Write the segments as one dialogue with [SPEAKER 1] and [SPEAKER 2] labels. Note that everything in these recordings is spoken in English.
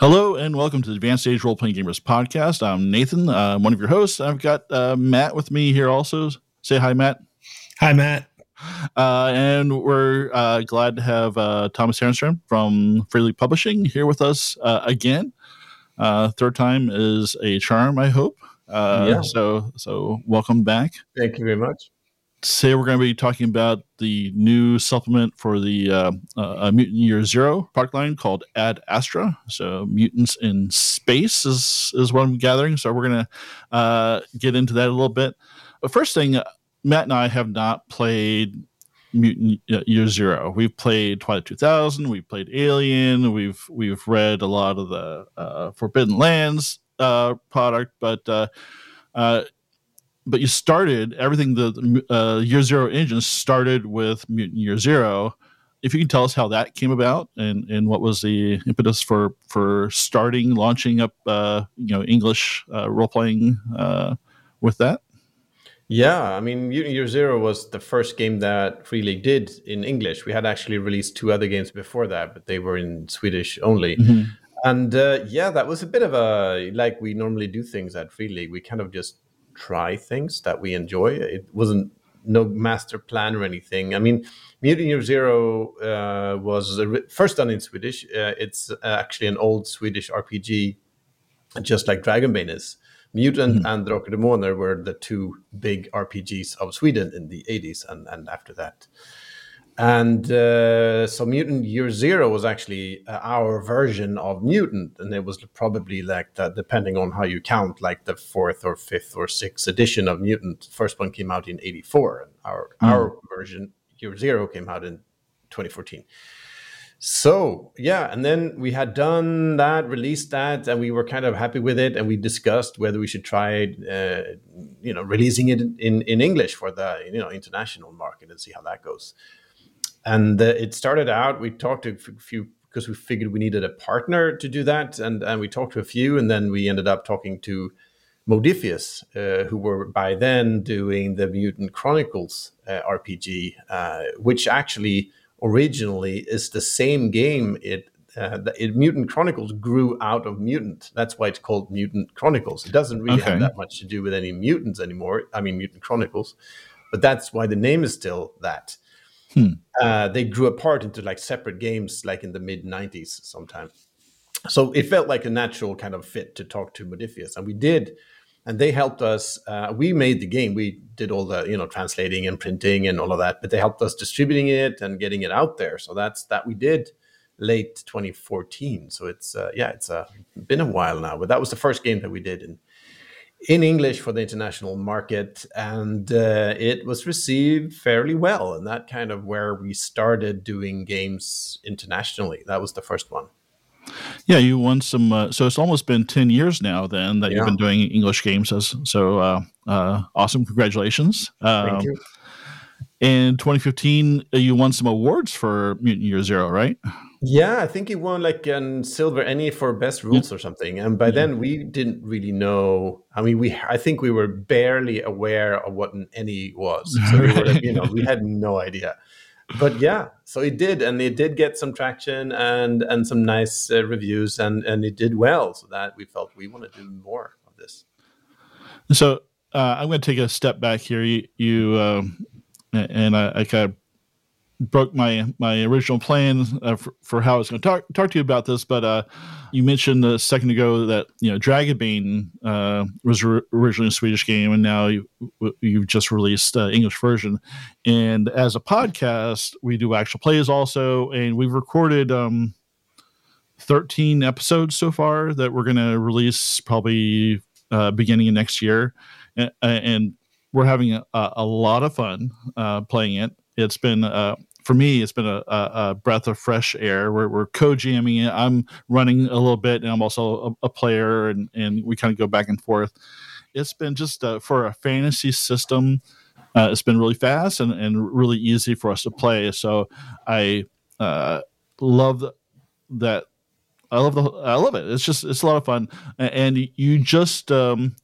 [SPEAKER 1] Hello and welcome to the Advanced Age Role Playing Gamers podcast. I'm Nathan, uh, one of your hosts. I've got uh, Matt with me here also. Say hi, Matt.
[SPEAKER 2] Hi, Matt.
[SPEAKER 1] Uh, and we're uh, glad to have uh, Tomas Härenstam from Free League Publishing here with us uh, again. third time is a charm, I hope. yeah. So, so welcome back.
[SPEAKER 3] Thank you very much.
[SPEAKER 1] Today we're going to be talking about the new supplement for the uh, uh, Mutant Year Zero product line called Ad Astra. So mutants in space is is what I'm gathering. So we're going to uh, get into that a little bit. But first thing, Matt and I have not played Mutant Year Zero. We've played Twilight 2000. We've played Alien. We've we've read a lot of the uh, Forbidden Lands uh, product, but uh, but you started everything the uh, year zero engine started with mutant year zero. If you can tell us how that came about and and what was the impetus for for starting launching up uh, you know english uh, role playing uh, with that?
[SPEAKER 3] Yeah i mean mutant year zero was the first game that free league did in english. We had actually released two other games before that but they were in swedish only. Mm-hmm. and uh, yeah that was a bit of a like we normally do things at free league we kind of just try things that we enjoy. It wasn't no master plan or anything. I mean, Mutant Year Zero uh, was first done in Swedish. Uh, it's uh, actually an old Swedish RPG, just like Dragonbane is. Mutant mm-hmm. and Drakar Demoner were the two big RPGs of Sweden in the 80s and, and after that. And uh, so Mutant Year Zero was actually uh, our version of Mutant, and it was probably like that, depending on how you count, like the fourth or fifth or sixth edition of Mutant. First one came out in '84, and our mm. our version Year Zero came out in 2014. So yeah, and then we had done that, released that, and we were kind of happy with it, and we discussed whether we should try, uh, you know, releasing it in in English for the you know international market and see how that goes and uh, it started out we talked to a few because we figured we needed a partner to do that and and we talked to a few and then we ended up talking to Modiphius, uh, who were by then doing the Mutant Chronicles uh, RPG, uh, which actually originally is the same game. It, uh, it, Mutant Chronicles grew out of Mutant. That's why it's called Mutant Chronicles. It doesn't really okay. have that much to do with any mutants anymore. I mean, Mutant Chronicles, but that's why the name is still that. Hmm. Uh, they grew apart into like separate games, like in the mid '90s, sometime. So it felt like a natural kind of fit to talk to Modiphius, and we did. And they helped us. Uh, we made the game. We did all the you know translating and printing and all of that, but they helped us distributing it and getting it out there. So that's that we did late 2014. So it's uh, yeah, it's uh, been a while now, but that was the first game that we did in in English for the international market, and uh, it was received fairly well. And that kind of where we started doing games internationally. That was the first one.
[SPEAKER 1] Yeah, you won some. Uh, so it's almost been ten years now then that yeah. you've been doing English games. As, so uh, uh awesome! Congratulations.
[SPEAKER 3] Thank um, you.
[SPEAKER 1] In 2015, uh, you won some awards for Mutant Year Zero, right?
[SPEAKER 3] Yeah, I think he won like a silver ENnie for best rules yeah. or something. And by then we didn't really know. I mean, we I think we were barely aware of what an ENnie was. So we were, like, you know, we had no idea. But yeah, so it did, and it did get some traction and and some nice uh, reviews, and and it did well. So that we felt we want to do more of this.
[SPEAKER 1] So uh, I'm going to take a step back here. You, you um, and I, I kind of broke my my original plan uh, for, for, how I was going to talk talk to you about this, but uh, you mentioned a second ago that you know Dragonbane uh, was re- originally a Swedish game, and now you, you've just released uh, English version. And as a podcast, we do actual plays also, and we've recorded um, thirteen episodes so far that we're going to release probably uh, beginning of next year, and, and we're having a, a, lot of fun uh, playing it. It's been uh, for me, it's been a, a, a, breath of fresh air. We're, we're co-jamming it. I'm running a little bit, and I'm also a, a player, and, and we kind of go back and forth. It's been just uh, for a fantasy system. Uh, it's been really fast and, and really easy for us to play. So I uh, love that. I love the. I love it. It's just it's a lot of fun, and you just um,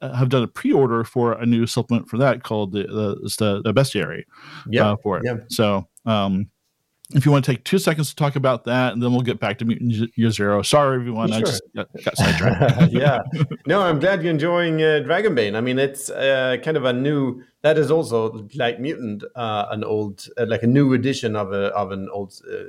[SPEAKER 1] have done a pre-order for a new supplement for that called the the, the, the bestiary
[SPEAKER 3] yeah,
[SPEAKER 1] uh, for it.
[SPEAKER 3] Yeah.
[SPEAKER 1] So um, if you want to take two seconds to talk about that, and then we'll get back to Mutant Year Zero. Sorry, everyone, sure. I just got, got sidetracked.
[SPEAKER 3] yeah, no, I'm glad you're enjoying uh, Dragonbane. I mean, it's uh, kind of a new. That is also like Mutant, uh, an old, uh, like a new edition of a of an old, uh,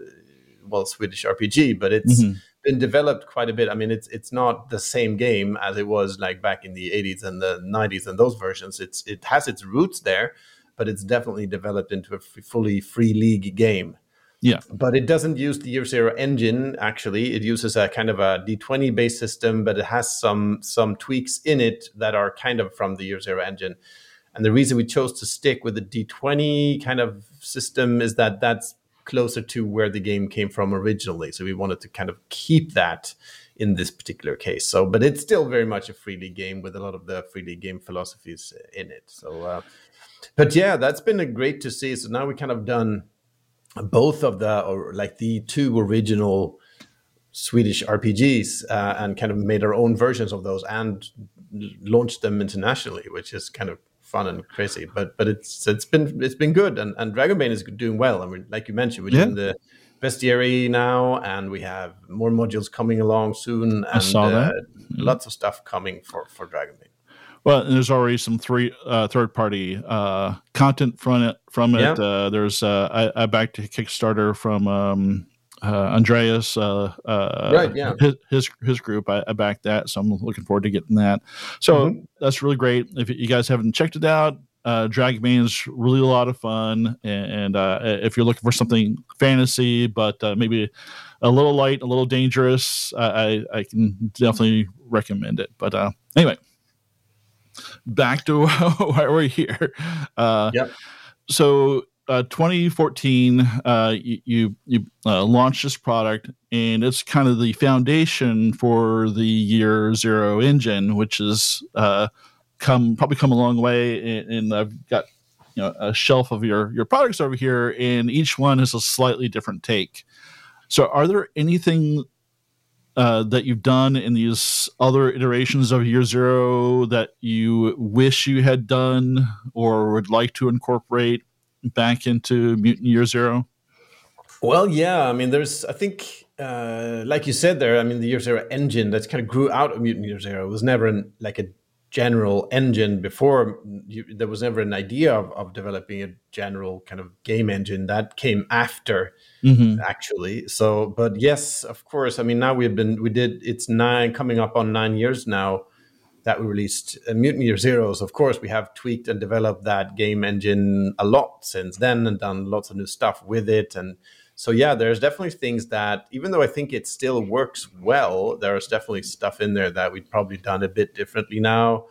[SPEAKER 3] well, Swedish RPG, but it's. Mm-hmm. Been developed quite a bit. I mean, it's it's not the same game as it was like back in the 80s and the 90s and those versions. It's it has its roots there, but it's definitely developed into a fully free league game
[SPEAKER 1] yeah.
[SPEAKER 3] But it doesn't use the year zero engine, actually. It uses a kind of a D20 based system, but it has some some tweaks in it that are kind of from the year zero engine. And the reason we chose to stick with the D20 kind of system is that that's closer to where the game came from originally. So we wanted to kind of keep that in this particular case. So, but it's still very much a free league game with a lot of the free league game philosophies in it. So, uh, but yeah, that's been a great to see. So now we kind of done both of the or like the two original Swedish RPGs uh, and kind of made our own versions of those and launched them internationally, which is kind of fun and crazy. But but it's it's been it's been good and and Dragonbane is doing well. I mean, like you mentioned, we're yeah. the bestiary now, and we have more modules coming along soon, and uh, lots of stuff coming for for Dragonbane.
[SPEAKER 1] Well, there's already some three uh, third party uh, content from it. From it, uh, there's uh, I, I backed a Kickstarter from um, uh, Andreas, uh,
[SPEAKER 3] right? Yeah,
[SPEAKER 1] his his, his group. I, I, backed that, so I'm looking forward to getting that. So mm-hmm. that's really great. If you guys haven't checked it out, uh, Dragonbane is really a lot of fun, and, and if you're looking for something fantasy, but maybe a little light, a little dangerous, I I can definitely recommend it. But anyway back to why we're here. Uh,
[SPEAKER 3] yep.
[SPEAKER 1] So, uh, 2014, uh, you you, uh, launched this product, and it's kind of the foundation for the Year Zero engine, which is uh, come probably come a long way. And, and, I've got you know a shelf of your your products over here, and each one is a slightly different take. So, are there anything uh, that you've done in these other iterations of Year Zero that you wish you had done or would like to incorporate back into Mutant Year Zero?
[SPEAKER 3] Well, yeah. I mean, there's, I think, uh, like you said there, I mean, the Year Zero engine that kind of grew out of Mutant Year Zero was never an, like a general engine before you, there was never an idea of, of developing a general kind of game engine that came after mm-hmm. actually so but yes of course i mean now we've been we did it's nine coming up on nine years now that we released uh, mutant year zeros of course we have tweaked and developed that game engine a lot since then and done lots of new stuff with it and so yeah there's definitely things that even though i think it still works well there's definitely stuff in there that we've probably done a bit differently now.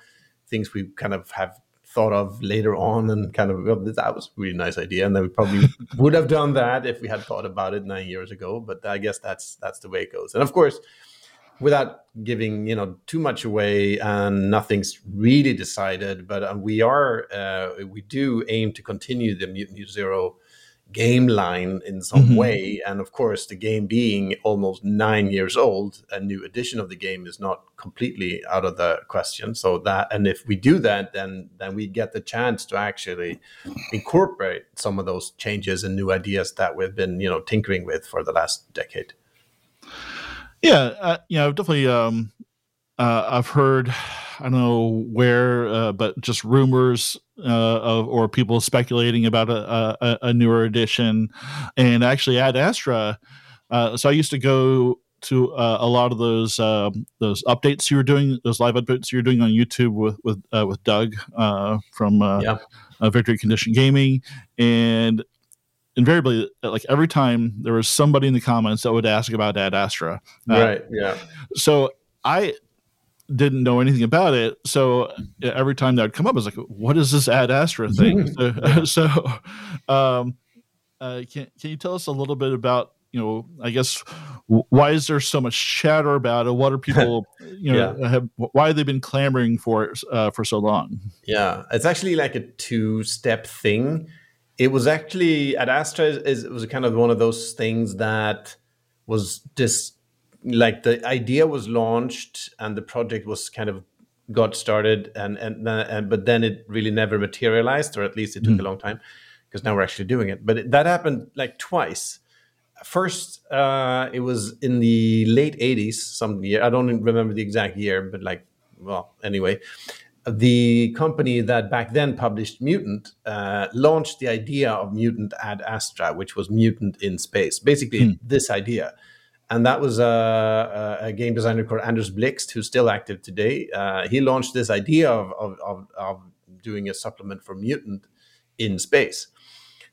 [SPEAKER 3] Things we kind of have thought of later on and kind of well, that was a really nice idea. And then we probably would have done that if we had thought about it nine years ago. But i guess that's that's the way it goes. And of course without giving you know too much away and nothing's really decided but uh, we are uh, we do aim to continue the mutant zero game line in some mm-hmm. way. And of course, the game being almost nine years old, a new edition of the game is not completely out of the question. So that, and if we do that, then then we get the chance to actually incorporate some of those changes and new ideas that we've been, you know, tinkering with for the last decade.
[SPEAKER 1] Yeah, uh, you know, definitely. Um, uh, I've heard I don't know where, uh, but just rumors uh, of or people speculating about a, a, a newer edition, and actually Ad Astra. Uh, so I used to go to uh, a lot of those um, those updates you were doing, those live updates you were doing on YouTube with with uh, with Doug uh, from yeah. Victory Condition Gaming, and invariably like every time there was somebody in the comments that would ask about Ad Astra.
[SPEAKER 3] right. Yeah.
[SPEAKER 1] So I didn't know anything about it. So every time that would come up, I was like, "What is this Ad Astra thing?" so, so um, uh, can can you tell us a little bit about you know? I guess why is there so much chatter about it? What are people you know? Yeah. Have, why have they been clamoring for it uh, for so long?
[SPEAKER 3] Yeah, it's actually like a two step thing. It was actually Ad Astra is, is was kind of one of those things that was just like the idea was launched and the project was kind of got started and and, and but then it really never materialized or at least it took mm. a long time because now we're actually doing it. But it, that happened like twice. First uh, it was in the late 80s some year i don't remember the exact year but like well anyway. The company that back then published mutant uh, launched the idea of mutant ad astra which was mutant in space. Basically hmm. this idea and that was a, a, game designer called anders blixt who's still active today uh, he launched this idea of, of, of, of doing a supplement for mutant in space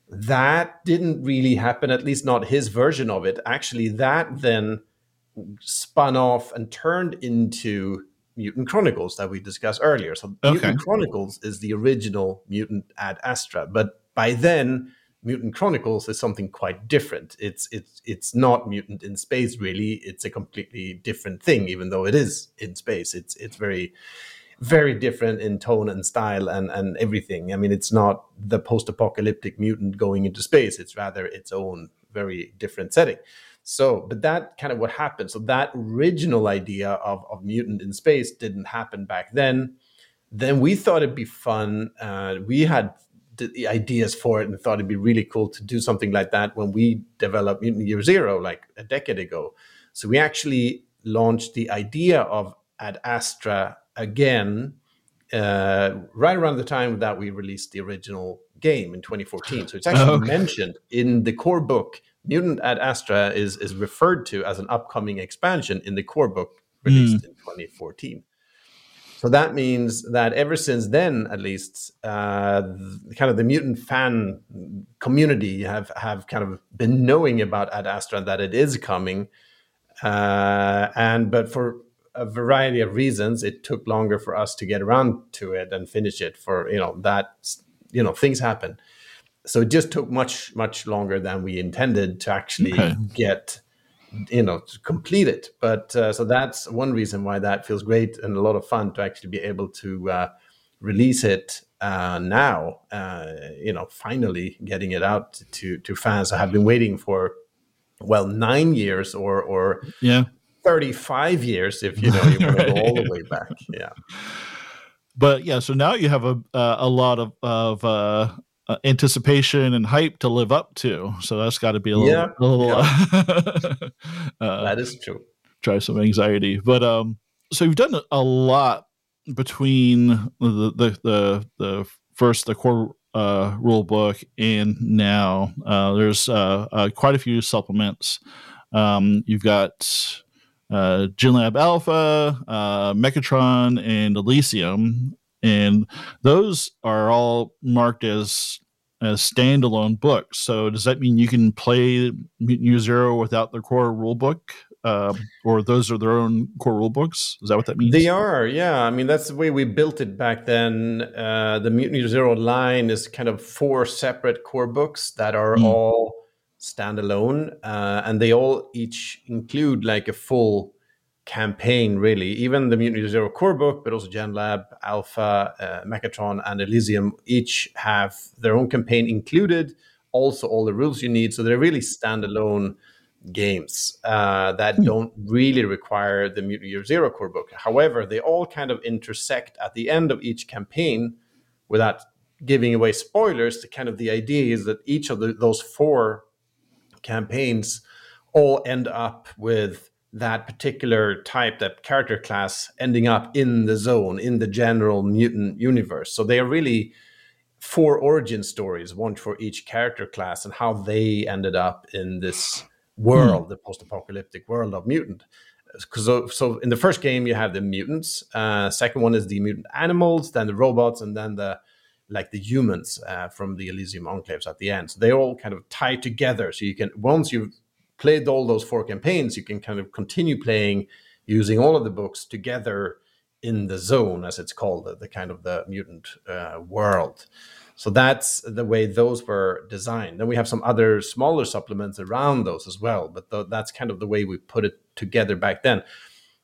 [SPEAKER 3] that didn't really happen, at least not his version of it. Actually, that then spun off and turned into Mutant Chronicles that we discussed earlier. So okay. Mutant Chronicles is the original Mutant Ad Astra, but by then Mutant Chronicles is something quite different. It's it's it's not mutant in space really. It's a completely different thing, even though it is in space. It's it's very very different in tone and style and, and everything. I mean, it's not the post apocalyptic mutant going into space, it's rather its own very different setting. So, but that kind of what happened. So, that original idea of, of mutant in space didn't happen back then. Then we thought it'd be fun. Uh, we had the ideas for it and thought it'd be really cool to do something like that when we developed Mutant Year Zero, like a decade ago. So, we actually launched the idea of Ad Astra again uh, right around the time that we released the original game in 2014. So it's actually okay. mentioned in the core book. Mutant Ad Astra is is referred to as an upcoming expansion in the core book released mm. in 2014. So that means that ever since then, at least, uh, kind of the mutant fan community have have kind of been knowing about Ad Astra that it is coming, uh, and but for a variety of reasons, it took longer for us to get around to it and finish it. For you know that you know things happen, so it just took much much longer than we intended to actually okay. get you know to complete it. But uh, so that's one reason why that feels great and a lot of fun to actually be able to uh, release it uh, now. Uh, you know, finally getting it out to to fans. I have been waiting for well nine years or or
[SPEAKER 1] yeah
[SPEAKER 3] 35 years if you know you want to go all the way back. Yeah.
[SPEAKER 1] But yeah, so now you have a uh, a lot of of uh, anticipation and hype to live up to. So that's got to be a little, yeah, a little
[SPEAKER 3] yeah. Uh, that is true.
[SPEAKER 1] Try some anxiety, but um, so you've done a lot between the the the, the first the core uh, rule book and now. Uh, there's uh, uh, quite a few supplements. Um, you've got uh, GenLab Alpha, uh, Mechatron, and Elysium, and those are all marked as as standalone books. So does that mean you can play Mutant Year Zero without the core rulebook? Uh, or those are their own core rule books? Is that what that means?
[SPEAKER 3] They are, yeah. I mean, that's the way we built it back then. Uh, the Mutant Year Zero line is kind of four separate core books that are mm. all standalone, uh, and they all each include like a full campaign, really. Even the Mutant Zero core book, but also GenLab, Alpha, uh, Mechatron, and Elysium each have their own campaign included, also all the rules you need. So they're really standalone games uh, that mm. don't really require the Mutant Year Zero core book. However, they all kind of intersect at the end of each campaign without giving away spoilers. The kind of the idea is that each of the, those four campaigns all end up with that particular type, that character class, ending up in the zone, in the general mutant universe. So they are really four origin stories, one for each character class, and how they ended up in this world, the post-apocalyptic world of mutant. So, so in the first game you have the mutants. Uh, second one is the mutant animals, then the robots, and then the like the humans uh, from the Elysium enclaves at the end. So they all kind of tie together. So you can once you've played all those four campaigns, you can kind of continue playing using all of the books together in the zone, as it's called, the, the kind of the mutant uh, world. So that's the way those were designed. Then we have some other smaller supplements around those as well, but th- that's kind of the way we put it together back then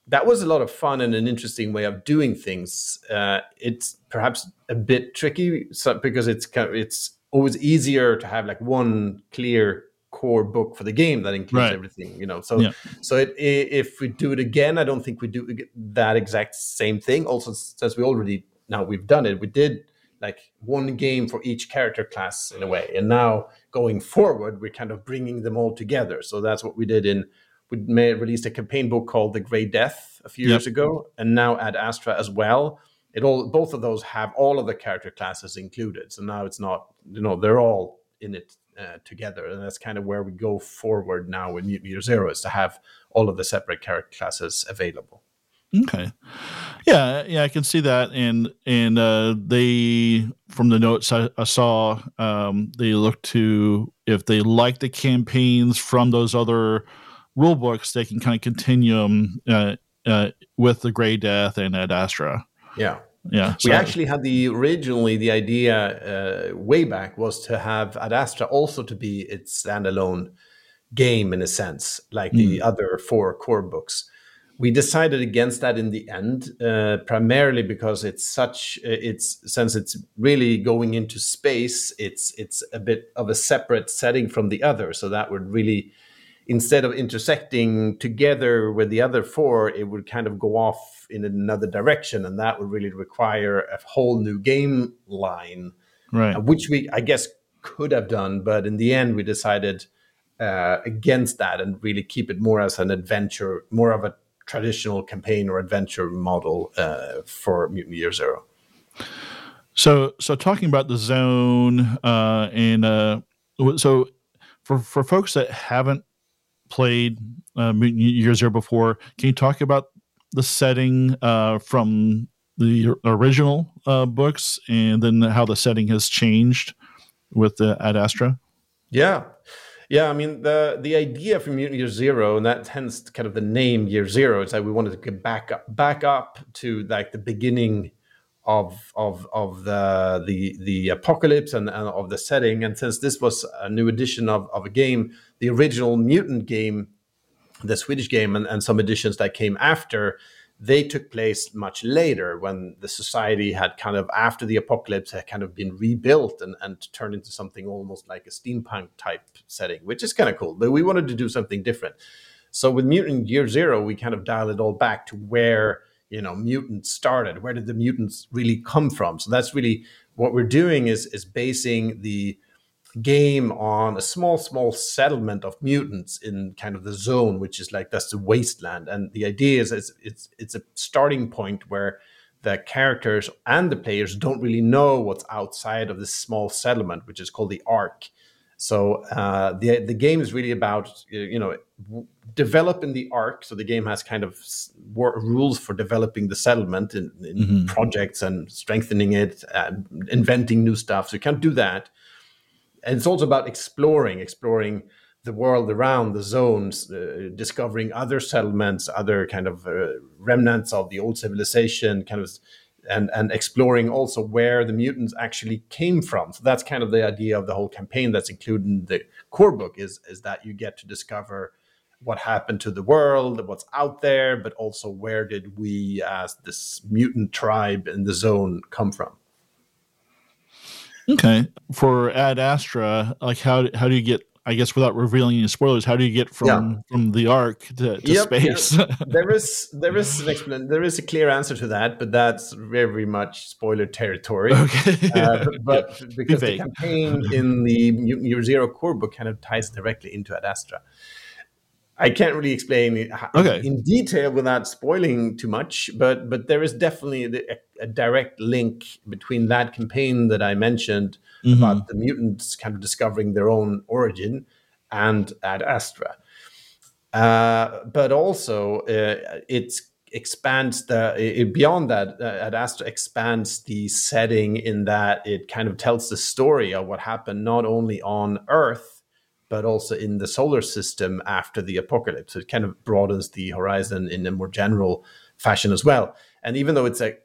[SPEAKER 3] that was a lot of fun and an interesting way of doing things. Uh, it's perhaps a bit tricky so, because it's kind of, it's always easier to have like one clear core book for the game that includes right. everything. You know, so yeah. so it, if we do it again, I don't think we do that exact same thing. Also, since we already now we've done it, we did like one game for each character class in a way, and now going forward, we're kind of bringing them all together. So that's what we did in we made, released a campaign book called The Grey Death a few yep. years ago, and now Ad Astra as well. It all both of those have all of the character classes included. So now it's not you know they're all in it uh, together, and that's kind of where we go forward now with Mutant Year Zero is to have all of the separate character classes available.
[SPEAKER 1] Okay. Yeah, yeah, I can see that, and and uh, they from the notes I, I saw, um, they look to if they like the campaigns from those other rule books, they can kind of continue them uh, uh, with the Grey Death and Ad Astra.
[SPEAKER 3] Yeah,
[SPEAKER 1] yeah.
[SPEAKER 3] So. We actually had the originally the idea uh, way back was to have Ad Astra also to be its standalone game in a sense, like mm. the hmm. other four core books we decided against that in the end, uh, primarily because it's such uh, it's since it's really going into space, it's it's a bit of a separate setting from the other. So that would really, instead of intersecting together with the other four, it would kind of go off in another direction, and that would really require a whole new game line,
[SPEAKER 1] right?
[SPEAKER 3] Which we I guess could have done, but in the end, we decided. Uh, against that and really keep it more as an adventure, more of a traditional campaign or adventure model uh, for Mutant Year Zero.
[SPEAKER 1] So, so talking about the zone uh, and uh, so for for folks that haven't played uh, Mutant Year Zero before, can you talk about the setting uh, from the original uh, books and then how the setting has changed with the Ad Astra?
[SPEAKER 3] Yeah, yeah, I mean the the idea Mutant Year Zero, and that hence kind of the name Year Zero, is that we wanted to get back up back up to like the beginning of of of the the the apocalypse and, and of the setting. And since this was a new edition of, of a game, the original Mutant game, the Swedish game, and, and some editions that came after, they took place much later when the society had kind of after the apocalypse had kind of been rebuilt and, and turned into something almost like a steampunk type setting which is kind of cool but we wanted to do something different. So with mutant year zero we kind of dial it all back to where you know mutants started. Where did the mutants really come from? So that's really what we're doing is is basing the game on a small, small settlement of mutants in kind of the zone, which is like that's the wasteland. And the idea is it's it's, it's a starting point where the characters and the players don't really know what's outside of this small settlement, which is called the Ark. So uh, the the game is really about you know developing the Ark. So the game has kind of rules for developing the settlement in, in mm-hmm. projects and strengthening it, and inventing new stuff. So you can't do that and it's also about exploring, exploring the world around the zones, uh, discovering other settlements, other kind of uh, remnants of the old civilization, kind of, and and exploring also where the mutants actually came from. So that's kind of the idea of the whole campaign that's included in the core book is is that you get to discover what happened to the world, what's out there, but also where did we as this mutant tribe in the zone come from.
[SPEAKER 1] Okay. For Ad Astra, like how how do you get? I guess without revealing any spoilers, how do you get from yeah. from the Ark to, to yep, space?
[SPEAKER 3] there is there is an explanation. There is a clear answer to that, but that's very much spoiler territory.
[SPEAKER 1] Okay.
[SPEAKER 3] Uh, but, but because the campaign in the Mutant Year Zero core book kind of ties directly into Ad Astra. I can't really explain okay. in detail without spoiling too much, but but there is definitely a, a direct link between that campaign that I mentioned mm-hmm. about the mutants kind of discovering their own origin and Ad Astra. Uh, but also, uh, it expands the it, beyond that. Uh, Ad Astra expands the setting in that it kind of tells the story of what happened not only on Earth but also in the solar system after the apocalypse. So it kind of broadens the horizon in a more general fashion as well. And even though it's a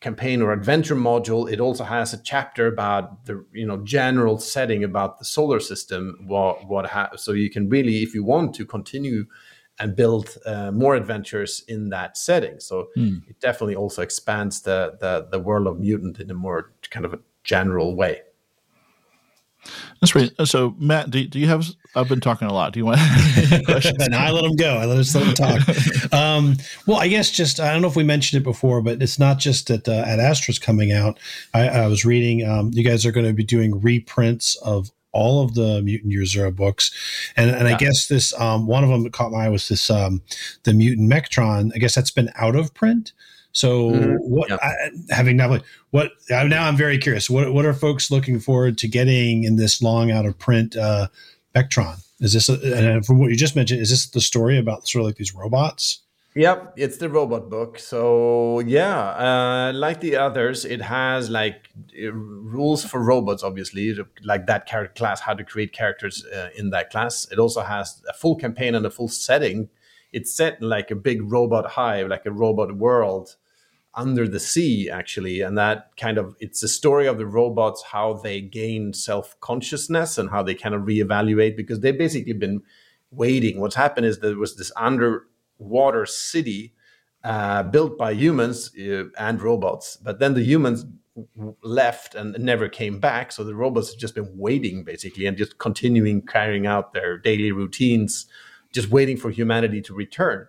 [SPEAKER 3] campaign or adventure module, it also has a chapter about the you know general setting about the solar system. What what ha- so you can really, if you want to continue and build uh, more adventures in that setting. So mm. it definitely also expands the, the the world of mutant in a more kind of a general way.
[SPEAKER 1] That's great. So, Matt, do, do you have? I've been talking a lot. Do you want
[SPEAKER 2] questions? and I let him go. I let us let him talk. um, well, I guess just I don't know if we mentioned it before, but it's not just that uh, Ad Astra's coming out. I, I was reading. Um, you guys are going to be doing reprints of all of the Mutant Year Zero books, and and yeah. I guess this um, one of them that caught my eye was this um, the Mutant Mechatron. I guess that's been out of print. So mm-hmm. what? Yep. I, having now, what now? I'm very curious. What what are folks looking forward to getting in this long out of print uh, Mechatron? Is this a, and from what you just mentioned? Is this the story about sort of like these robots?
[SPEAKER 3] Yep, it's the robot book. So yeah, uh, like the others, it has like uh, rules for robots. Obviously, like that character class, how to create characters uh, in that class. It also has a full campaign and a full setting. It's set in like a big robot hive, like a robot world under the sea actually and that kind of it's a story of the robots how they gain self-consciousness and how they kind of reevaluate because they've basically been waiting. What's happened is there was this underwater city uh, built by humans uh, and robots. But then the humans left and never came back so the robots have just been waiting basically and just continuing carrying out their daily routines just waiting for humanity to return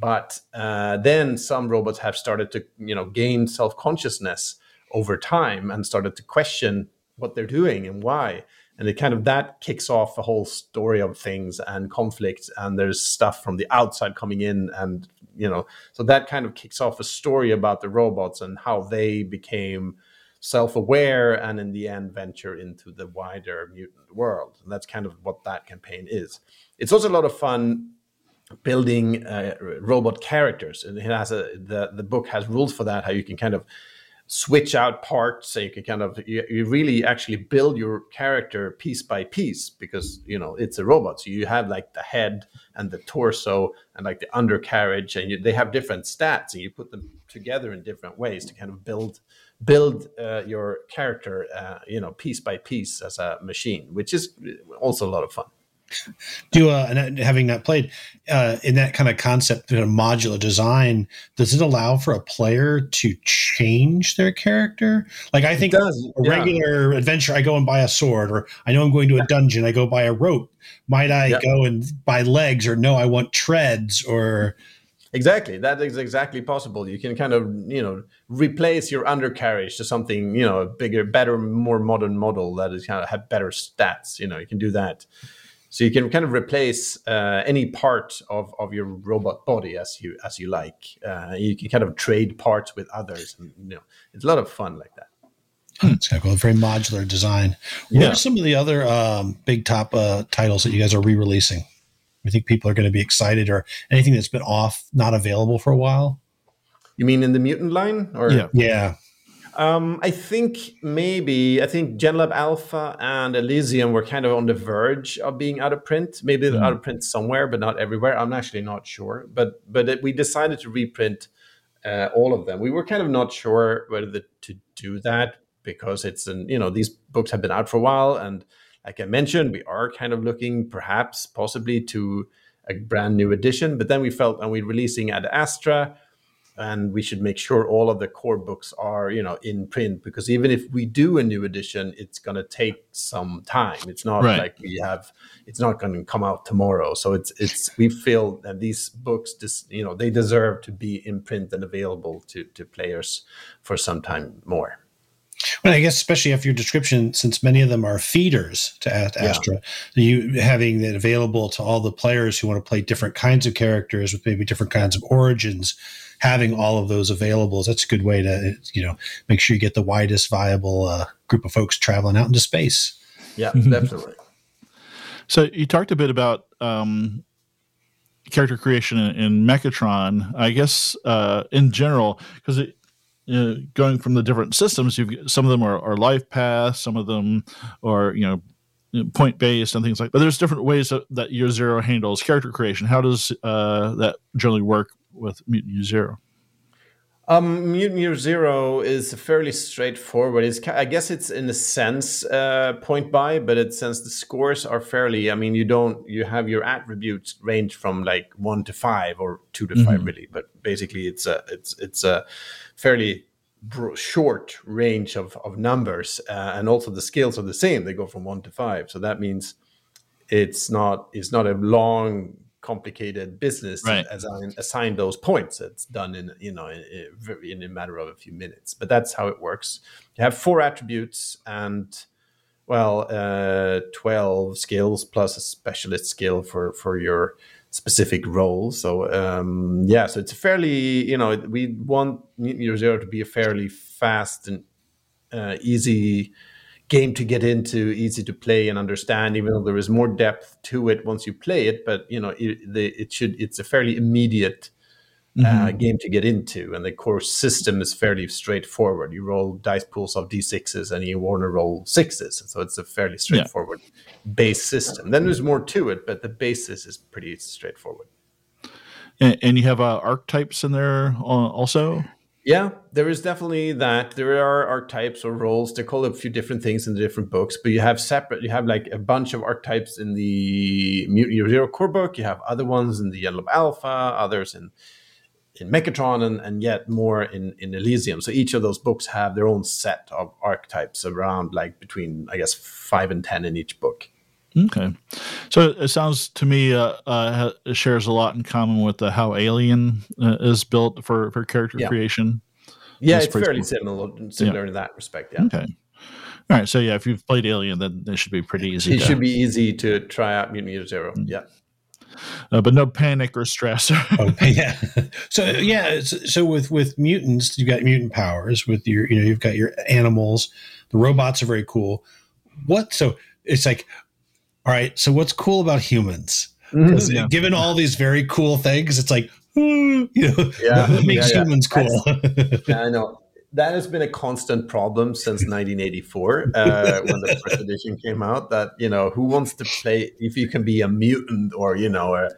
[SPEAKER 3] but uh, then some robots have started to, you know, gain self consciousness over time and started to question what they're doing and why. And it kind of that kicks off a whole story of things and conflict. And there's stuff from the outside coming in, and you know, so that kind of kicks off a story about the robots and how they became self-aware and in the end venture into the wider mutant world and that's kind of what that campaign is it's also a lot of fun building uh, robot characters. And it has a the, the book has rules for that how you can kind of switch out parts. So you can kind of you, you, really actually build your character piece by piece because you know it's a robot. So you have like the head and the torso and like the undercarriage and you, they have different stats and you put them together in different ways to kind of build build uh, your character uh, you know piece by piece as a machine which is also a lot of fun
[SPEAKER 2] do uh, and having not played uh, in that kind of concept of modular design does it allow for a player to change their character? Like i think does, a regular yeah. adventure i go and buy a sword or i know i'm going to a dungeon i go buy a rope. Might i yeah. go and buy legs or no i want treads or
[SPEAKER 3] exactly that is exactly possible. You can kind of you know replace your undercarriage to something you know a bigger better more modern model that is kind of have better stats you know you can do that so you can kind of replace uh, any part of, of your robot body as you as you like. Uh, you can kind of trade parts with others, and you know it's a lot of fun like that.
[SPEAKER 2] Hmm, it's got a very modular design. What yeah. are some of the other um, big top uh, titles that you guys are re-releasing? I think people are going to be excited, or anything that's been off, not available for a while.
[SPEAKER 3] You mean in the mutant line, or
[SPEAKER 2] yeah, yeah.
[SPEAKER 3] Um, I think maybe I think GenLab Alpha and Elysium were kind of on the verge of being out of print. Maybe mm. out of print somewhere, but not everywhere. I'm actually not sure. But but it, we decided to reprint uh, all of them. We were kind of not sure whether the, to do that because it's an you know these books have been out for a while, and like I mentioned, we are kind of looking perhaps possibly to a brand new edition. But then we felt, and we're releasing Ad Astra and we should make sure all of the core books are you know in print because even if we do a new edition it's going to take some time. It's not right. like we have it's not going to come out tomorrow. So it's it's we feel that these books just you know they deserve to be in print and available to to players for some time more
[SPEAKER 2] I guess especially after your description, since many of them are feeders to Astra, yeah. you having that available to all the players who want to play different kinds of characters with maybe different kinds of origins, having all of those available that's a good way to you know make sure you get the widest viable uh, group of folks traveling out into space
[SPEAKER 3] yeah definitely
[SPEAKER 1] so you talked a bit about um, character creation in, in Mechatron. I guess uh, in general, because you know, going from the different systems, you've some of them are, are life paths, some of them are you know point based and things like. But there's different ways that, that Year Zero handles character creation. How does uh, that generally work with Mutant Year Zero?
[SPEAKER 3] Um, Mutant Year Zero is fairly straightforward. It's, I guess it's in a sense uh, point by, but it since the scores are fairly. I mean, you don't you have your attributes range from like one to five or two to mm-hmm. five, really. But basically, it's a it's it's a fairly short range of of numbers, uh, and also the scales are the same. They go from one to five, so that means it's not it's not a long complicated business right. as I assign those points. It's done in you know in, in, a matter of a few minutes. But that's how it works. You have four attributes, and well, uh, 12 skills plus a specialist skill for, for your specific role. So, um, yeah, so it's a fairly, you know, we want Year Zero to be a fairly fast and uh, easy game to get into, easy to play and understand, even though there is more depth to it once you play it. But, you know, it, the, it should, it's a fairly immediate uh, mm-hmm. uh, game to get into, and the core system is fairly straightforward. You roll dice pools of d6s, and you want to roll sixes, so it's a fairly straightforward yeah. base system. Then there's more to it, but the basis is pretty straightforward.
[SPEAKER 1] And, and you have uh, archetypes in there uh, also.
[SPEAKER 3] Yeah, there is definitely that. There are archetypes or roles. They call it a few different things in the different books, but you have separate. You have like a bunch of archetypes in the Mutant Zero core book. You have other ones in the GenLab Alpha, others in in Mechatron and, and yet more in, in Elysium. So each of those books have their own set of archetypes around like between, I guess, five and 10 in each book.
[SPEAKER 1] Okay. So it sounds to me uh, uh, it shares a lot in common with uh, how Alien uh, is built for, for character
[SPEAKER 3] yeah.
[SPEAKER 1] creation.
[SPEAKER 3] Yeah, it's fairly cool. similar, similar yeah. in that respect. Yeah.
[SPEAKER 1] Okay. All right. So yeah, if you've played Alien, then it should be pretty easy.
[SPEAKER 3] It to, should be easy to try out Mutant Year 0 mm-hmm. Yeah
[SPEAKER 1] uh, but no panic or stress.
[SPEAKER 2] oh, yeah. So yeah, so with with mutants, you've got mutant powers. With your, you know, you've got your animals. The robots are very cool. What? So it's like, all right. So what's cool about humans? Because mm-hmm. yeah. given all these very cool things, it's like, you know, yeah, what makes yeah, humans cool?
[SPEAKER 3] yeah, I know that has been a constant problem since 1984 uh, when the first edition came out. That you know, who wants to play if you can be a mutant or you know, a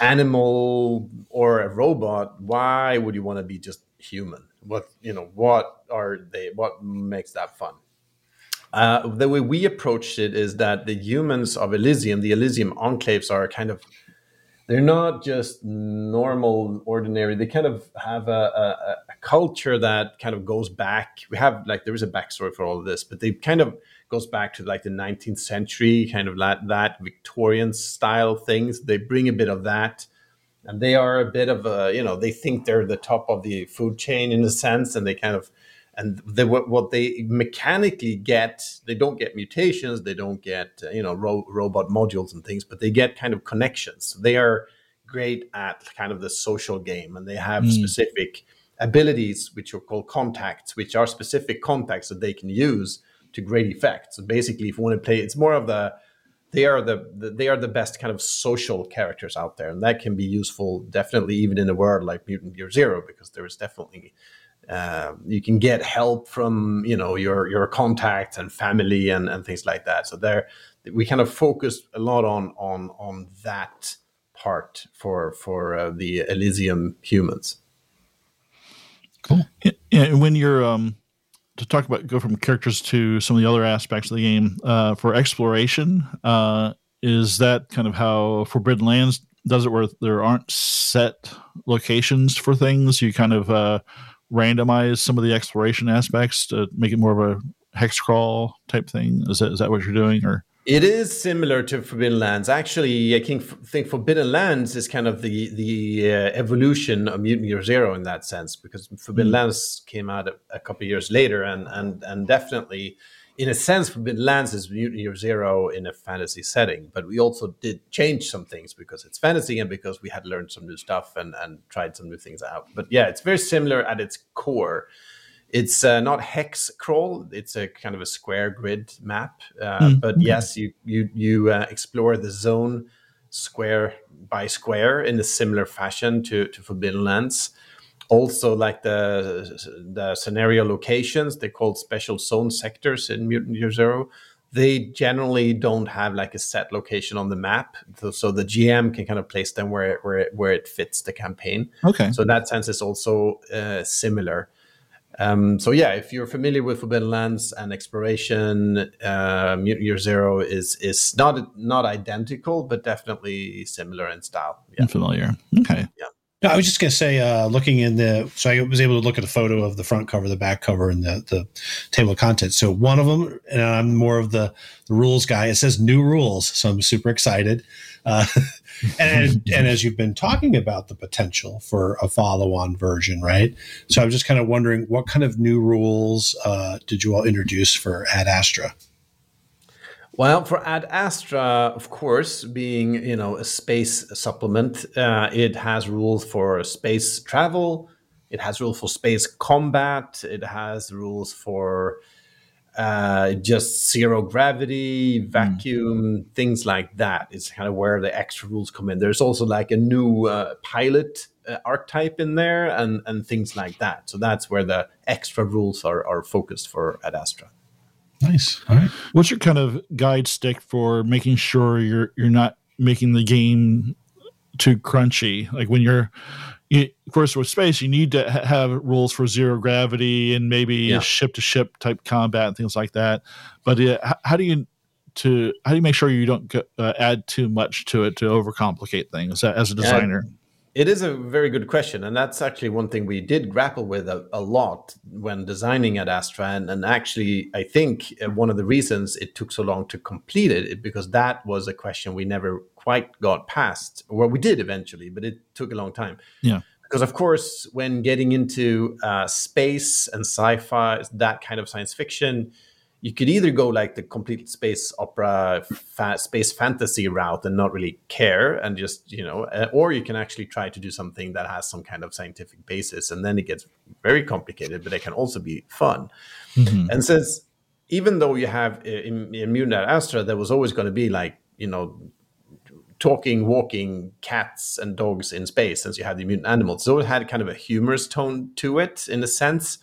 [SPEAKER 3] animal or a robot? Why would you want to be just human? What you know? What are they? What makes that fun? Uh, the way we approached it is that the humans of Elysium, the Elysium enclaves, are kind of they're not just normal, ordinary. They kind of have a, a, a, culture that kind of goes back. We have like there is a backstory for all of this, but they kind of goes back to like the 19th century, kind of that, that Victorian style things. They bring a bit of that, and they are a bit of a you know they think they're the top of the food chain in a sense, and they kind of and they, what they mechanically get they don't get mutations they don't get uh, you know ro- robot modules and things but they get kind of connections they are great at kind of the social game and they have mm. specific abilities which are called contacts which are specific contacts that they can use to great effect so basically if you want to play it's more of the they are the, the, they are the best kind of social characters out there and that can be useful definitely even in a world like mutant year zero because there is definitely um, you can get help from you know your your contacts and family and, and things like that. So there, we kind of focus a lot on on on that part for for uh, the Elysium humans.
[SPEAKER 1] Cool. Yeah, when you're um, to talk about go from characters to some of the other aspects of the game uh, for exploration, uh, is that kind of how Forbidden Lands does it, where there aren't set locations for things? You kind of uh, randomize some of the exploration aspects to make it more of a hex crawl type thing? Is that is that what you're doing, or?
[SPEAKER 3] It is similar to Forbidden Lands. Actually, I think think Forbidden Lands is kind of the the uh, evolution of Mutant Year Zero in that sense, because Forbidden mm. Lands came out a, a couple years later, and and and definitely in a sense, Forbidden Lands is Mutant Year Zero in a fantasy setting, but we also did change some things because it's fantasy and because we had learned some new stuff and, and tried some new things out. But yeah, it's very similar at its core. It's uh, not hex crawl; it's a kind of a square grid map. Uh, mm, but yes, you you you uh, explore the zone square by square in a similar fashion to to Forbidden Lands also like the the scenario locations they called special zone sectors in mutant year zero they generally don't have like a set location on the map so, so the gm can kind of place them where it, where it, where it fits the campaign
[SPEAKER 1] okay
[SPEAKER 3] so in that sense it's also uh, similar um, so yeah, if you're familiar with Forbidden Lands and exploration, uh, Mutant Year Zero is is not not identical, but definitely similar in style.
[SPEAKER 1] Yeah. Familiar. Okay.
[SPEAKER 3] Yeah.
[SPEAKER 2] No, I was just going to say, uh, looking in the, so I was able to look at a photo of the front cover, the back cover, and the, the table of contents. So one of them, and I'm more of the, the rules guy. It says new rules, so I'm super excited. Uh, and and as you've been talking about the potential for a follow-on version, right? So I'm just kind of wondering, what kind of new rules uh, did you all introduce for Ad Astra?
[SPEAKER 3] Well, for Ad Astra, of course, being you know a space supplement, uh, it has rules for space travel. It has rules for space combat. It has rules for uh, just zero gravity, hmm. vacuum, mm. things like that. Is kind of where the extra rules come in. There's also like a new uh, pilot uh, archetype in there, and and things like that. So that's where the extra rules are are focused for Ad Astra.
[SPEAKER 2] Nice. All right.
[SPEAKER 1] What's your kind of guide stick for making sure you're you're not making the game too crunchy? Like when you're you, of course with space you need to ha- have rules for zero gravity and maybe ship to ship type combat and things like that but uh, how, how, do you to how do you make sure you don't uh, add too much to it to overcomplicate things as a designer yeah,
[SPEAKER 3] it is a very good question, and that's actually one thing we did grapple with a, a lot when designing Ad Astra. And, and, actually, I think uh, one of the reasons it took so long to complete it because that was a question we never quite got past. Well, we did eventually, but it took a long time.
[SPEAKER 1] Yeah.
[SPEAKER 3] Because of course, when getting into uh, space and sci-fi, that kind of science fiction, you could either go like the complete space opera fa- space fantasy route and not really care and just you know uh, or you can actually try to do something that has some kind of scientific basis and then it gets very complicated but it can also be fun. Mm-hmm. and since even though you have uh, in, in mutant astra there was always going to be like you know talking walking cats and dogs in space since you had the mutant animals. So it had kind of a humorous tone to it in a sense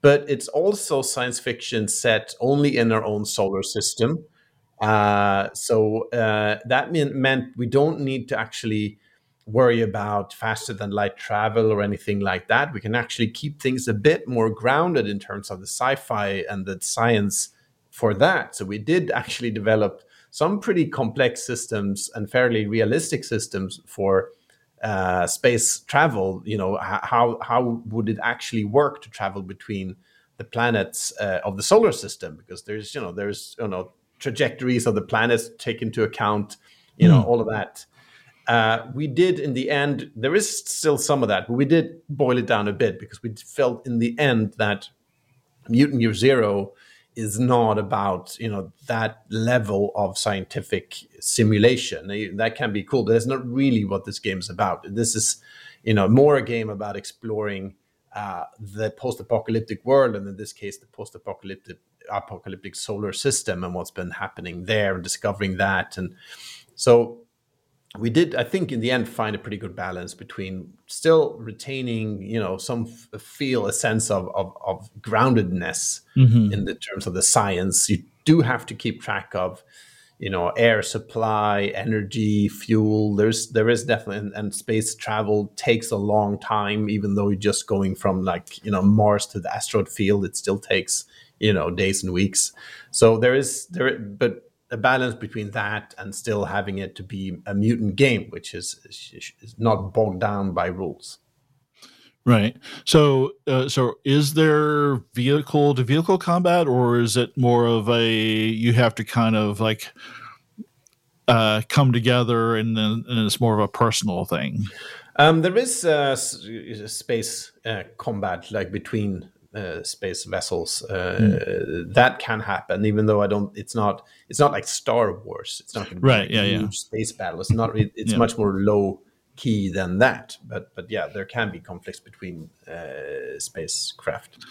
[SPEAKER 3] but it's also science fiction set only in our own solar system. Uh, so uh, that mean, meant we don't need to actually worry about faster than light travel or anything like that. We can actually keep things a bit more grounded in terms of the sci fi and the science for that. So we did actually develop some pretty complex systems and fairly realistic systems for uh, space travel, you know, how how would it actually work to travel between the planets uh, of the solar system? Because there's you know there's you know trajectories of the planets take into account, you know, mm. all of that. Uh, we did in the end. There is still some of that, but we did boil it down a bit because we felt in the end that Mutant Year Zero is not about you know that level of scientific simulation. That can be cool but that's not really what this game is about. This is you know more a game about exploring uh, the post-apocalyptic world and in this case the post-apocalyptic apocalyptic solar system and what's been happening there and discovering that. And so we did i think in the end find a pretty good balance between still retaining you know some f- feel a sense of of, of groundedness mm-hmm. in the terms of the science. You do have to keep track of you know air supply energy fuel. There's there is definitely and, and, space travel takes a long time even though you're just going from like you know mars to the asteroid field it still takes you know days and weeks. So there is there but a balance between that and still having it to be a mutant game, which is, is not bogged down by rules.
[SPEAKER 1] Right. So, uh, so is there vehicle to vehicle combat, or is it more of a you have to kind of like uh, come together and then and it's more of a personal thing?
[SPEAKER 3] Um, there is uh, space uh, combat like between uh, space vessels. Uh, mm. That can happen, even though I don't. It's not. It's not like Star Wars. It's not
[SPEAKER 1] right. Yeah, yeah.
[SPEAKER 3] Space battle. It's not. It's yeah. much more low key than that. But but yeah, there can be conflicts between uh, spacecraft.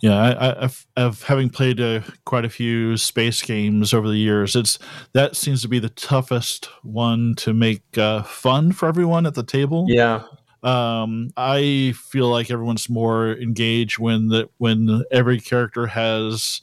[SPEAKER 1] Yeah, I, I've, I've having played uh, quite a few space games over the years. It's that seems to be the toughest one to make uh, fun for everyone at the table.
[SPEAKER 3] Yeah,
[SPEAKER 1] um, I feel like everyone's more engaged when that when every character has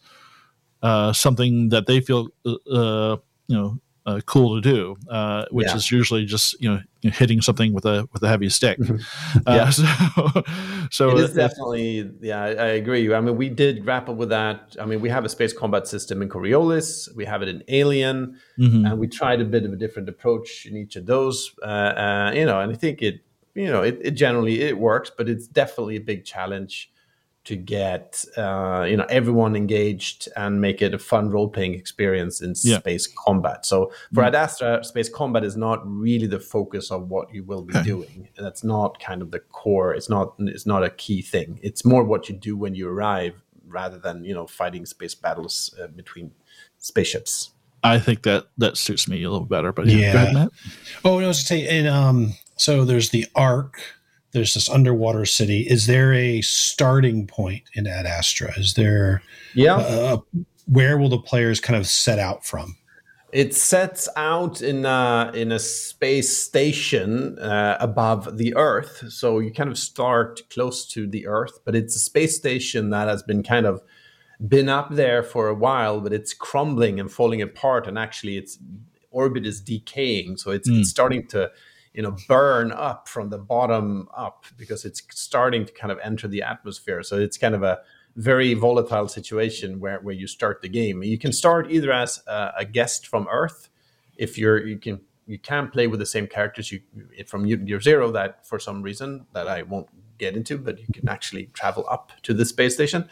[SPEAKER 1] uh, something that they feel uh, uh you know uh, cool to do, uh, which yeah. is usually just you know hitting something with a with a heavy stick. Mm-hmm. Uh, yeah.
[SPEAKER 3] so, so it is definitely yeah, I, I, agree. I mean, we did grapple with that. I mean, we have a space combat system in Coriolis, we have it in Alien, mm-hmm. and we tried a bit of a different approach in each of those. Uh, uh, you know, and I think it you know, it, it generally it works, but it's definitely a big challenge to get uh, you know everyone engaged and make it a fun role playing experience in yeah. space combat. So for mm. Ad Astra, space combat is not really the focus of what you will be doing. That's not kind of the core. It's not it's not a key thing. It's more what you do when you arrive rather than you know fighting space battles uh, between spaceships.
[SPEAKER 1] I think that that suits me a little better. But yeah,
[SPEAKER 2] yeah. Ahead, oh, no, I was to say, and um, so there's the Ark. There's this underwater city. Is there a starting point in Ad Astra? Is there?
[SPEAKER 3] Yeah.
[SPEAKER 2] Uh, where will the players kind of set out from?
[SPEAKER 3] It sets out in a, in a space station uh, above the Earth. So you kind of start close to the Earth, but it's a space station that has been kind of been up there for a while, but it's crumbling and falling apart, and actually its orbit is decaying. So it's, mm. it's starting to you know burn up from the bottom up because it's starting to kind of enter the atmosphere. So it's kind of a very volatile situation where, where you start the game. You can start either as a, a guest from Earth, if you're you can you can play with the same characters you from Year Zero that for some reason that I won't get into, but you can actually travel up to the space station,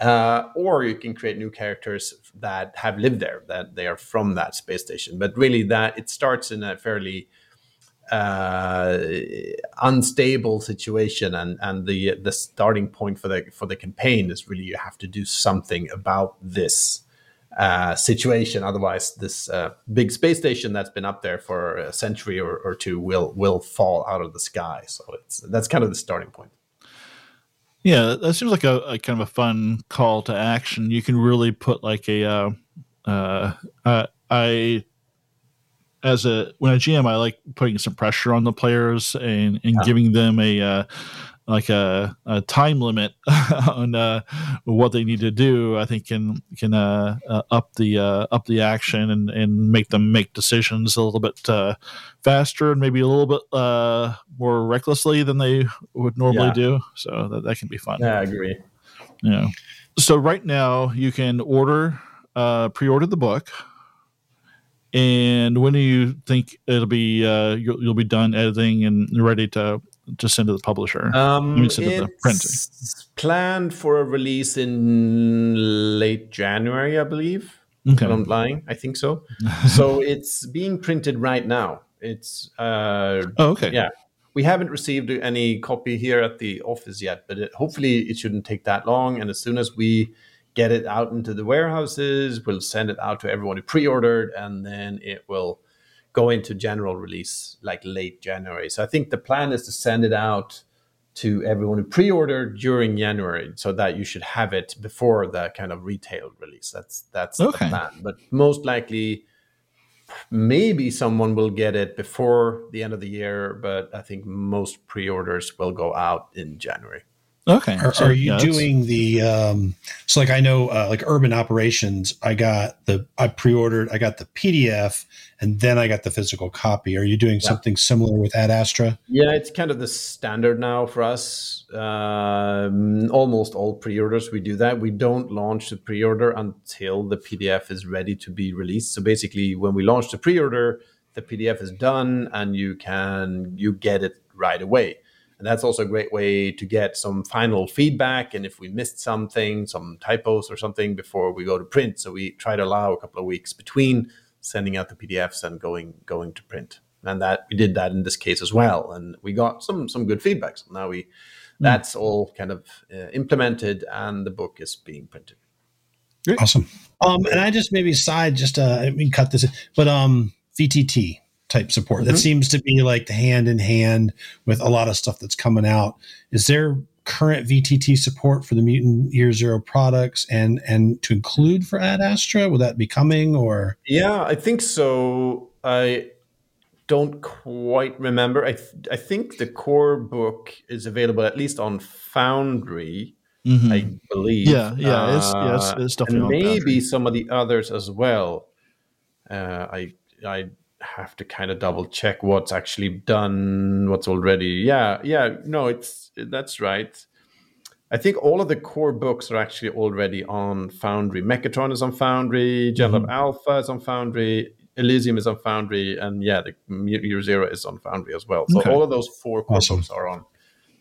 [SPEAKER 3] uh, or you can create new characters that have lived there, that they are from that space station. But really, that it starts in a fairly uh, unstable situation, and and the the starting point for the for the campaign is really you have to do something about this uh, situation. Otherwise, this uh, big space station that's been up there for a century or, or two will will fall out of the sky. So it's that's kind of the starting point.
[SPEAKER 1] Yeah, that seems like a, a, kind of a fun call to action. You can really put like a, uh, uh, uh, I, as a when a GM, I like putting some pressure on the players and and yeah. giving them a uh, like a, a time limit on uh, what they need to do, I think can can uh, uh, up the uh, up the action and, and make them make decisions a little bit uh, faster and maybe a little bit uh, more recklessly than they would normally yeah. do. So that, that can be fun.
[SPEAKER 3] Yeah, I agree.
[SPEAKER 1] Yeah. So right now you can order pre-order the book. And when do you think it'll be you'll, you'll be done editing and ready to to send to the publisher?
[SPEAKER 3] Um, it's the printing. planned for a release in late January, I believe. Okay. I'm lying. I think so. so it's being printed right now. It's uh,
[SPEAKER 1] oh, okay.
[SPEAKER 3] Yeah, we haven't received any copy here at the office yet, but it, hopefully it shouldn't take that long. And as soon as we get it out into the warehouses, we'll send it out to everyone who pre-ordered, and then it will go into general release like late January. So I think the plan is to send it out to everyone who pre-ordered during January, so that you should have it before the kind of retail release. That's that's okay. the plan. But most likely, maybe someone will get it before the end of the year. But I think most pre-orders will go out in January.
[SPEAKER 2] Okay. Are, so, are you yeah, doing the um so like I know uh, like urban operations I got the I pre-ordered I got the PDF and then I got the physical copy. Are you doing yeah. something similar with Ad Astra?
[SPEAKER 3] Yeah, it's kind of the standard now for us. Um, almost all pre-orders we do that. We don't launch the pre-order until the PDF is ready to be released. So basically when we launch the pre-order, the PDF is done and you can you get it right away and that's also a great way to get some final feedback. And if we missed something, some typos or something before we go to print. So we try to allow a couple of weeks between sending out the PDFs and going going to print. And that we did that in this case as well. And we got some some good feedback. So now we mm. that's all kind of uh, implemented and the book is being printed.
[SPEAKER 2] Great. Awesome. Um, and I just maybe side just uh, I mean cut this, but um, VTT type support. Mm-hmm. That seems to be like the hand in hand with a lot of stuff that's coming out. Is there current VTT support for the Mutant Year Zero products and and to include for Ad Astra? Will that be coming or?
[SPEAKER 3] Yeah, I think so. I don't quite remember. I th- I think the core book is available at least on Foundry. Mm-hmm. I believe.
[SPEAKER 1] Yeah, yeah, it's, yeah, it's, it's
[SPEAKER 3] definitely and maybe some of the others as well. Uh, I I have to kind of double check what's actually done, what's already. Yeah, yeah, no, it's that's right. I think all of the core books are actually already on Foundry. Mechatron is on Foundry, GenLab mm-hmm. Alpha is on Foundry, Elysium is on Foundry, and yeah, the Year Zero is on Foundry as well. So okay. all of those four core awesome. books are on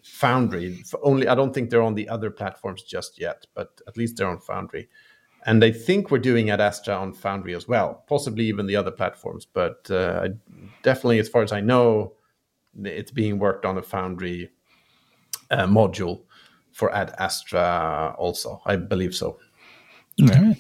[SPEAKER 3] Foundry. Only I don't think they're on the other platforms just yet, but at least they're on Foundry. And I think we're doing Ad Astra on Foundry as well, possibly even the other platforms. But uh, definitely, as far as I know, it's being worked on a Foundry uh, module for Ad Astra also. I believe so.
[SPEAKER 1] Okay.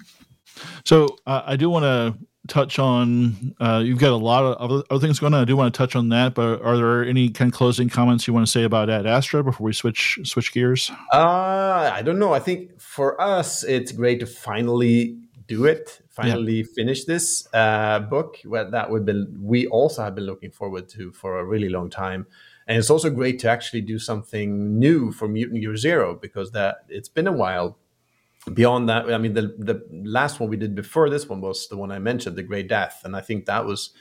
[SPEAKER 1] So uh, I do want to touch on. Uh, you've got a lot of other, other, things going on. I do want to touch on that, but are there any kind of closing comments you want to say about Ad Astra before we switch switch gears?
[SPEAKER 3] Uh, I don't know. I think for us, it's great to finally do it. Finally yeah. finish this uh, book. Well, that we've been we also have been looking forward to for a really long time. And it's also great to actually do something new for Mutant Year Zero because that it's been a while beyond that, I mean, the the last one we did before this one was the one I mentioned, the Great Death, and I think that was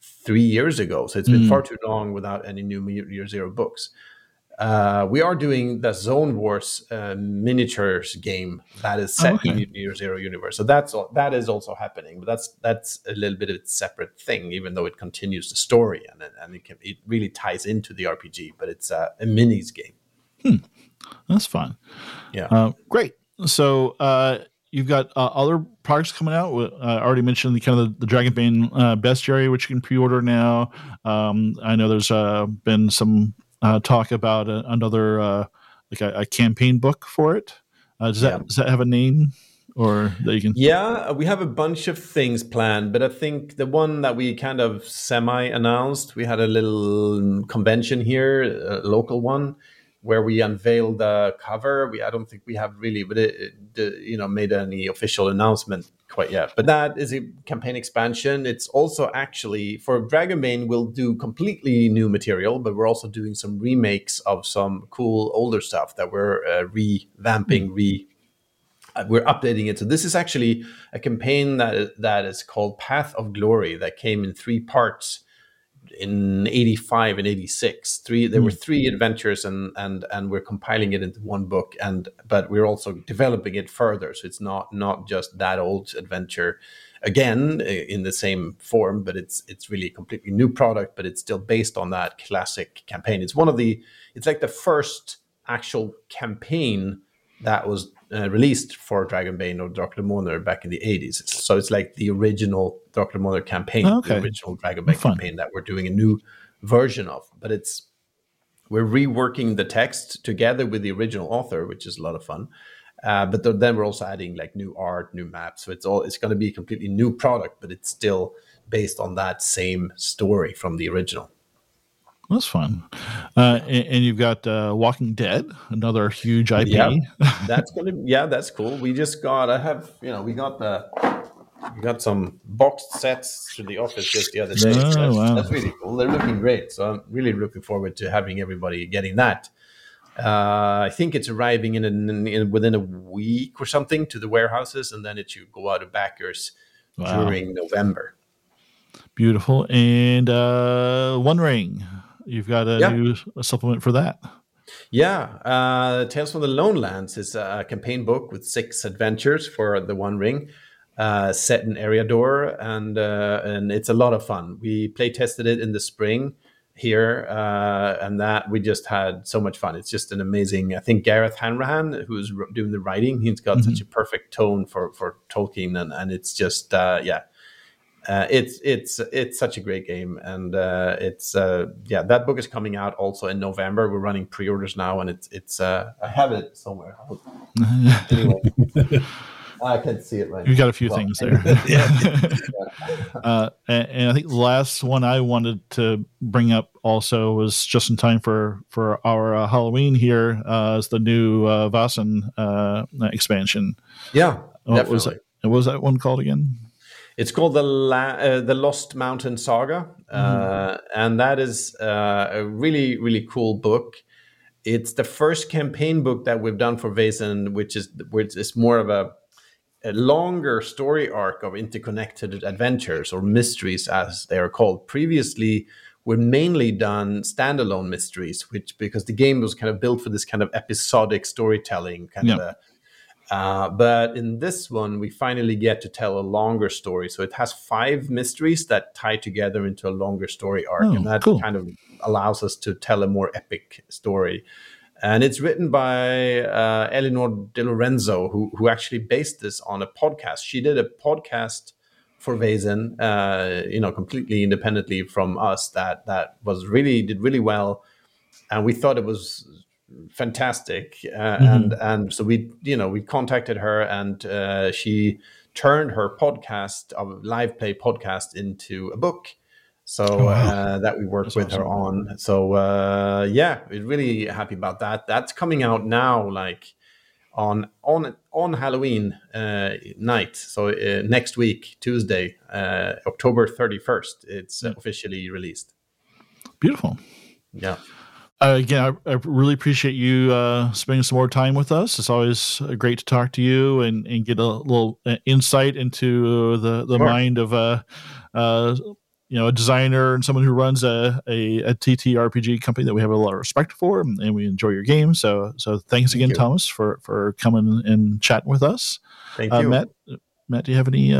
[SPEAKER 3] three years ago. So it's been mm. far too long without any new Year Zero books. Uh, we are doing the Zone Wars uh, miniatures game that is set oh, okay. in Year Zero universe. So that's that is also happening, but that's that's a little bit of a separate thing, even though it continues the story and and it, can, it really ties into the RPG. But it's a, a minis game.
[SPEAKER 1] Hmm. That's fun.
[SPEAKER 3] Yeah. Uh,
[SPEAKER 1] great. So uh, you've got uh, other products coming out. Uh, I already mentioned the kind of the, the Dragonbane uh, bestiary, which you can pre-order now. Um, I know there's uh, been some uh, talk about a, another uh, like a, a, campaign book for it. does that yeah. does that have a name? Or that you can
[SPEAKER 3] yeah we have a bunch of things planned but i think the one that we kind of semi announced we had a little convention here a local one where we unveiled the cover. We I don't think we have really, but it, it, you know, made any official announcement quite yet. But that is a campaign expansion. It's also actually for Dragonbane, we'll do completely new material, but we're also doing some remakes of some cool older stuff that we're uh, revamping, mm. re. Uh, we're updating it. So this is actually a campaign that that is called Path of Glory that came in three parts in 85 and 86 three there were hmm. three adventures and and and we're compiling it into one book and but we're also developing it further so it's not not just that old adventure again in the same form but it's it's really a completely new product but it's still based on that classic campaign it's one of the it's like the first actual campaign that was uh, released for Dragonbane or Drakar Demoner back in the 80s. So it's like the original Drakar Demoner campaign, okay. the original Dragonbane campaign that we're doing a new version of. But it's we're reworking the text together with the original author, which is a lot of fun. Uh, but then we're also adding like new art, new maps. So it's all it's going to be a completely new product, but it's still based on that same story from the original.
[SPEAKER 1] That's fun. Uh, and, and, you've got uh, Walking Dead, another huge IP.
[SPEAKER 3] Yeah, that's gonna. Yeah, that's cool. We just got. I have. You know, we got the. We got some boxed sets to the office just the other day. Oh, that's, wow. that's really cool. They're looking great. So I'm really looking forward to having everybody getting that. Uh, I think it's arriving in, in, in, within a week or something to the warehouses, and then it should go out of backers wow. during November.
[SPEAKER 1] Beautiful. And uh, One Ring. You've got a yeah. new a supplement for that.
[SPEAKER 3] Yeah, uh, Tales from the Lone Lands is a campaign book with six adventures for the One Ring, uh, set in Eriador, and uh, and it's a lot of fun. We play tested it in the spring here, uh, and that we just had so much fun. It's just an amazing. I think Gareth Hanrahan, who's doing the writing, he's got mm-hmm. such a perfect tone for for Tolkien, and and it's just uh, yeah uh, it's it's it's such a great game, and uh, it's uh, yeah that book is coming out also in November. We're running pre-orders now, and it's it's uh, I have it somewhere. anyway, I can't see it right.
[SPEAKER 1] You got a few well, things there. uh, and, and, I think the last one I wanted to bring up also was just in time for for our uh, Halloween here uh, is the new uh, uh, expansion.
[SPEAKER 3] Yeah,
[SPEAKER 1] what definitely. was that? What was that one called again?
[SPEAKER 3] It's called the La- uh, the Lost Mountain Saga, mm. and that is uh, a really really cool book. It's the first campaign book that we've done for Vaesen, which is which is more of a a longer story arc of interconnected adventures or mysteries, as they are called. Previously, we've mainly done standalone mysteries, which because the game was kind of built for this kind of episodic storytelling, kind of a uh, but in this one, we finally get to tell a longer story. So it has five mysteries that tie together into a longer story arc. Oh, and that cool. kind of allows us to tell a more epic story. And it's written by uh, Eleanor De Lorenzo, who, who actually based this on a podcast. She did a podcast for Vaesen, uh, you know, completely independently from us that that was really did really well. And we thought it was fantastic uh, mm-hmm. and and so we you know we contacted her and uh, she turned her podcast of live play podcast into a book. So
[SPEAKER 2] Oh, wow.
[SPEAKER 3] uh, that we work
[SPEAKER 1] That's
[SPEAKER 3] with her on. So uh, yeah, we're really happy about that. That's coming out now, like on on on Halloween uh, night. So uh, next week, Tuesday, uh, October thirty first, it's uh, officially released.
[SPEAKER 1] Beautiful.
[SPEAKER 3] Yeah.
[SPEAKER 1] Uh, again, I, I really appreciate you uh, spending some more time with us. It's always uh, great to talk to you and, and get a little uh, insight into the, the
[SPEAKER 3] Sure.
[SPEAKER 1] mind of a, uh, you know, a designer and someone who runs a, a, a TTRPG company that we have a lot of respect for, and, and we enjoy your games. So, so thanks
[SPEAKER 3] Thank
[SPEAKER 1] again,
[SPEAKER 3] you.
[SPEAKER 1] Tomas, for for coming and chatting with us.
[SPEAKER 3] Thank
[SPEAKER 1] Uh,
[SPEAKER 3] you.
[SPEAKER 1] Matt, Matt, do you have any?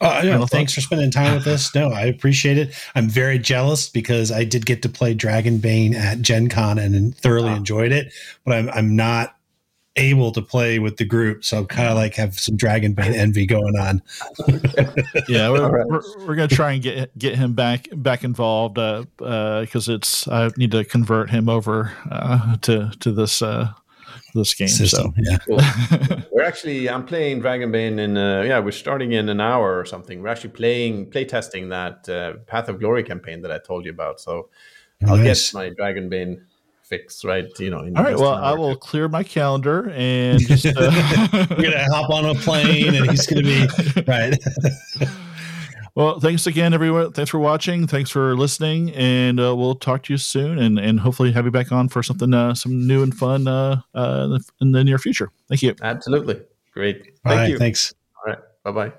[SPEAKER 1] Uh,
[SPEAKER 2] Uh, yeah, thanks
[SPEAKER 1] thoughts?
[SPEAKER 2] for spending time with us. No, I appreciate it. I'm very jealous because I did get to play Dragonbane at Gen Con and thoroughly
[SPEAKER 3] Ah.
[SPEAKER 2] enjoyed it, but I'm, I'm not able to play with the group. So I'm kind of like have some Dragonbane envy going on.
[SPEAKER 1] yeah, we're,
[SPEAKER 3] All right.
[SPEAKER 1] we're, we're gonna try and get get him back back involved because it's I need to convert him over uh, to to this uh, this game.
[SPEAKER 2] System. Yeah.
[SPEAKER 3] Cool. we're actually I'm playing Dragonbane in uh, yeah we're starting in an hour or something. We're actually playing play testing that uh, Path of Glory campaign that I told you about. So I'll get my Dragonbane fix right. You know. In
[SPEAKER 1] All right, well,
[SPEAKER 3] an
[SPEAKER 1] I will clear my calendar and just. Uh,
[SPEAKER 2] We're going to hop on a plane and he's going to be right.
[SPEAKER 1] Well, thanks again, everyone. Thanks for watching. Thanks for listening, and uh, we'll talk to you soon, and and hopefully have you back on for something uh, some new and fun uh, uh, in the near future. Thank you.
[SPEAKER 3] Absolutely great. Thank
[SPEAKER 2] Bye.
[SPEAKER 3] you.
[SPEAKER 2] Thanks.
[SPEAKER 3] All right. Bye bye.